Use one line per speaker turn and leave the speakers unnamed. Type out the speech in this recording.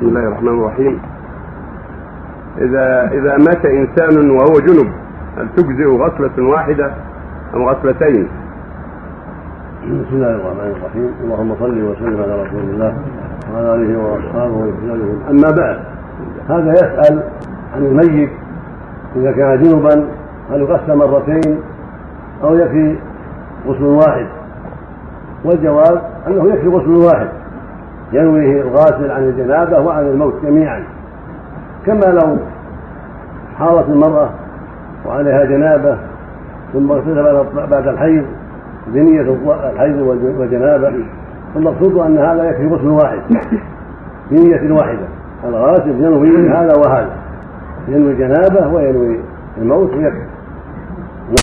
بسم الله الرحمن الرحيم. إذا إذا مات إنسان وهو جنب هل تجزئ غسلة واحدة أم غسلتين؟
بسم الله الرحمن الرحيم. اللهم صل وسلم على رسول الله وعلى آله وأصحابه وسلم. أما بعد هذا يسأل عن الميت إذا كان جنبا هل يغسل مرتين أو يكفي غسل واحد؟ والجواب أنه يكفي غسل واحد. ينويه الغاسل عن الجنابة وعن الموت جميعا. كما لو حاضت المرأة وعليها جنابة ثم اغتسل بعد الحيض بنية الحيض والجنابة فالمقصود أن هذا يكفي غسل واحد بنية واحدة. الغاسل ينوي هذا وهذا ينوي الجنابة وينوي الموت ويكفي.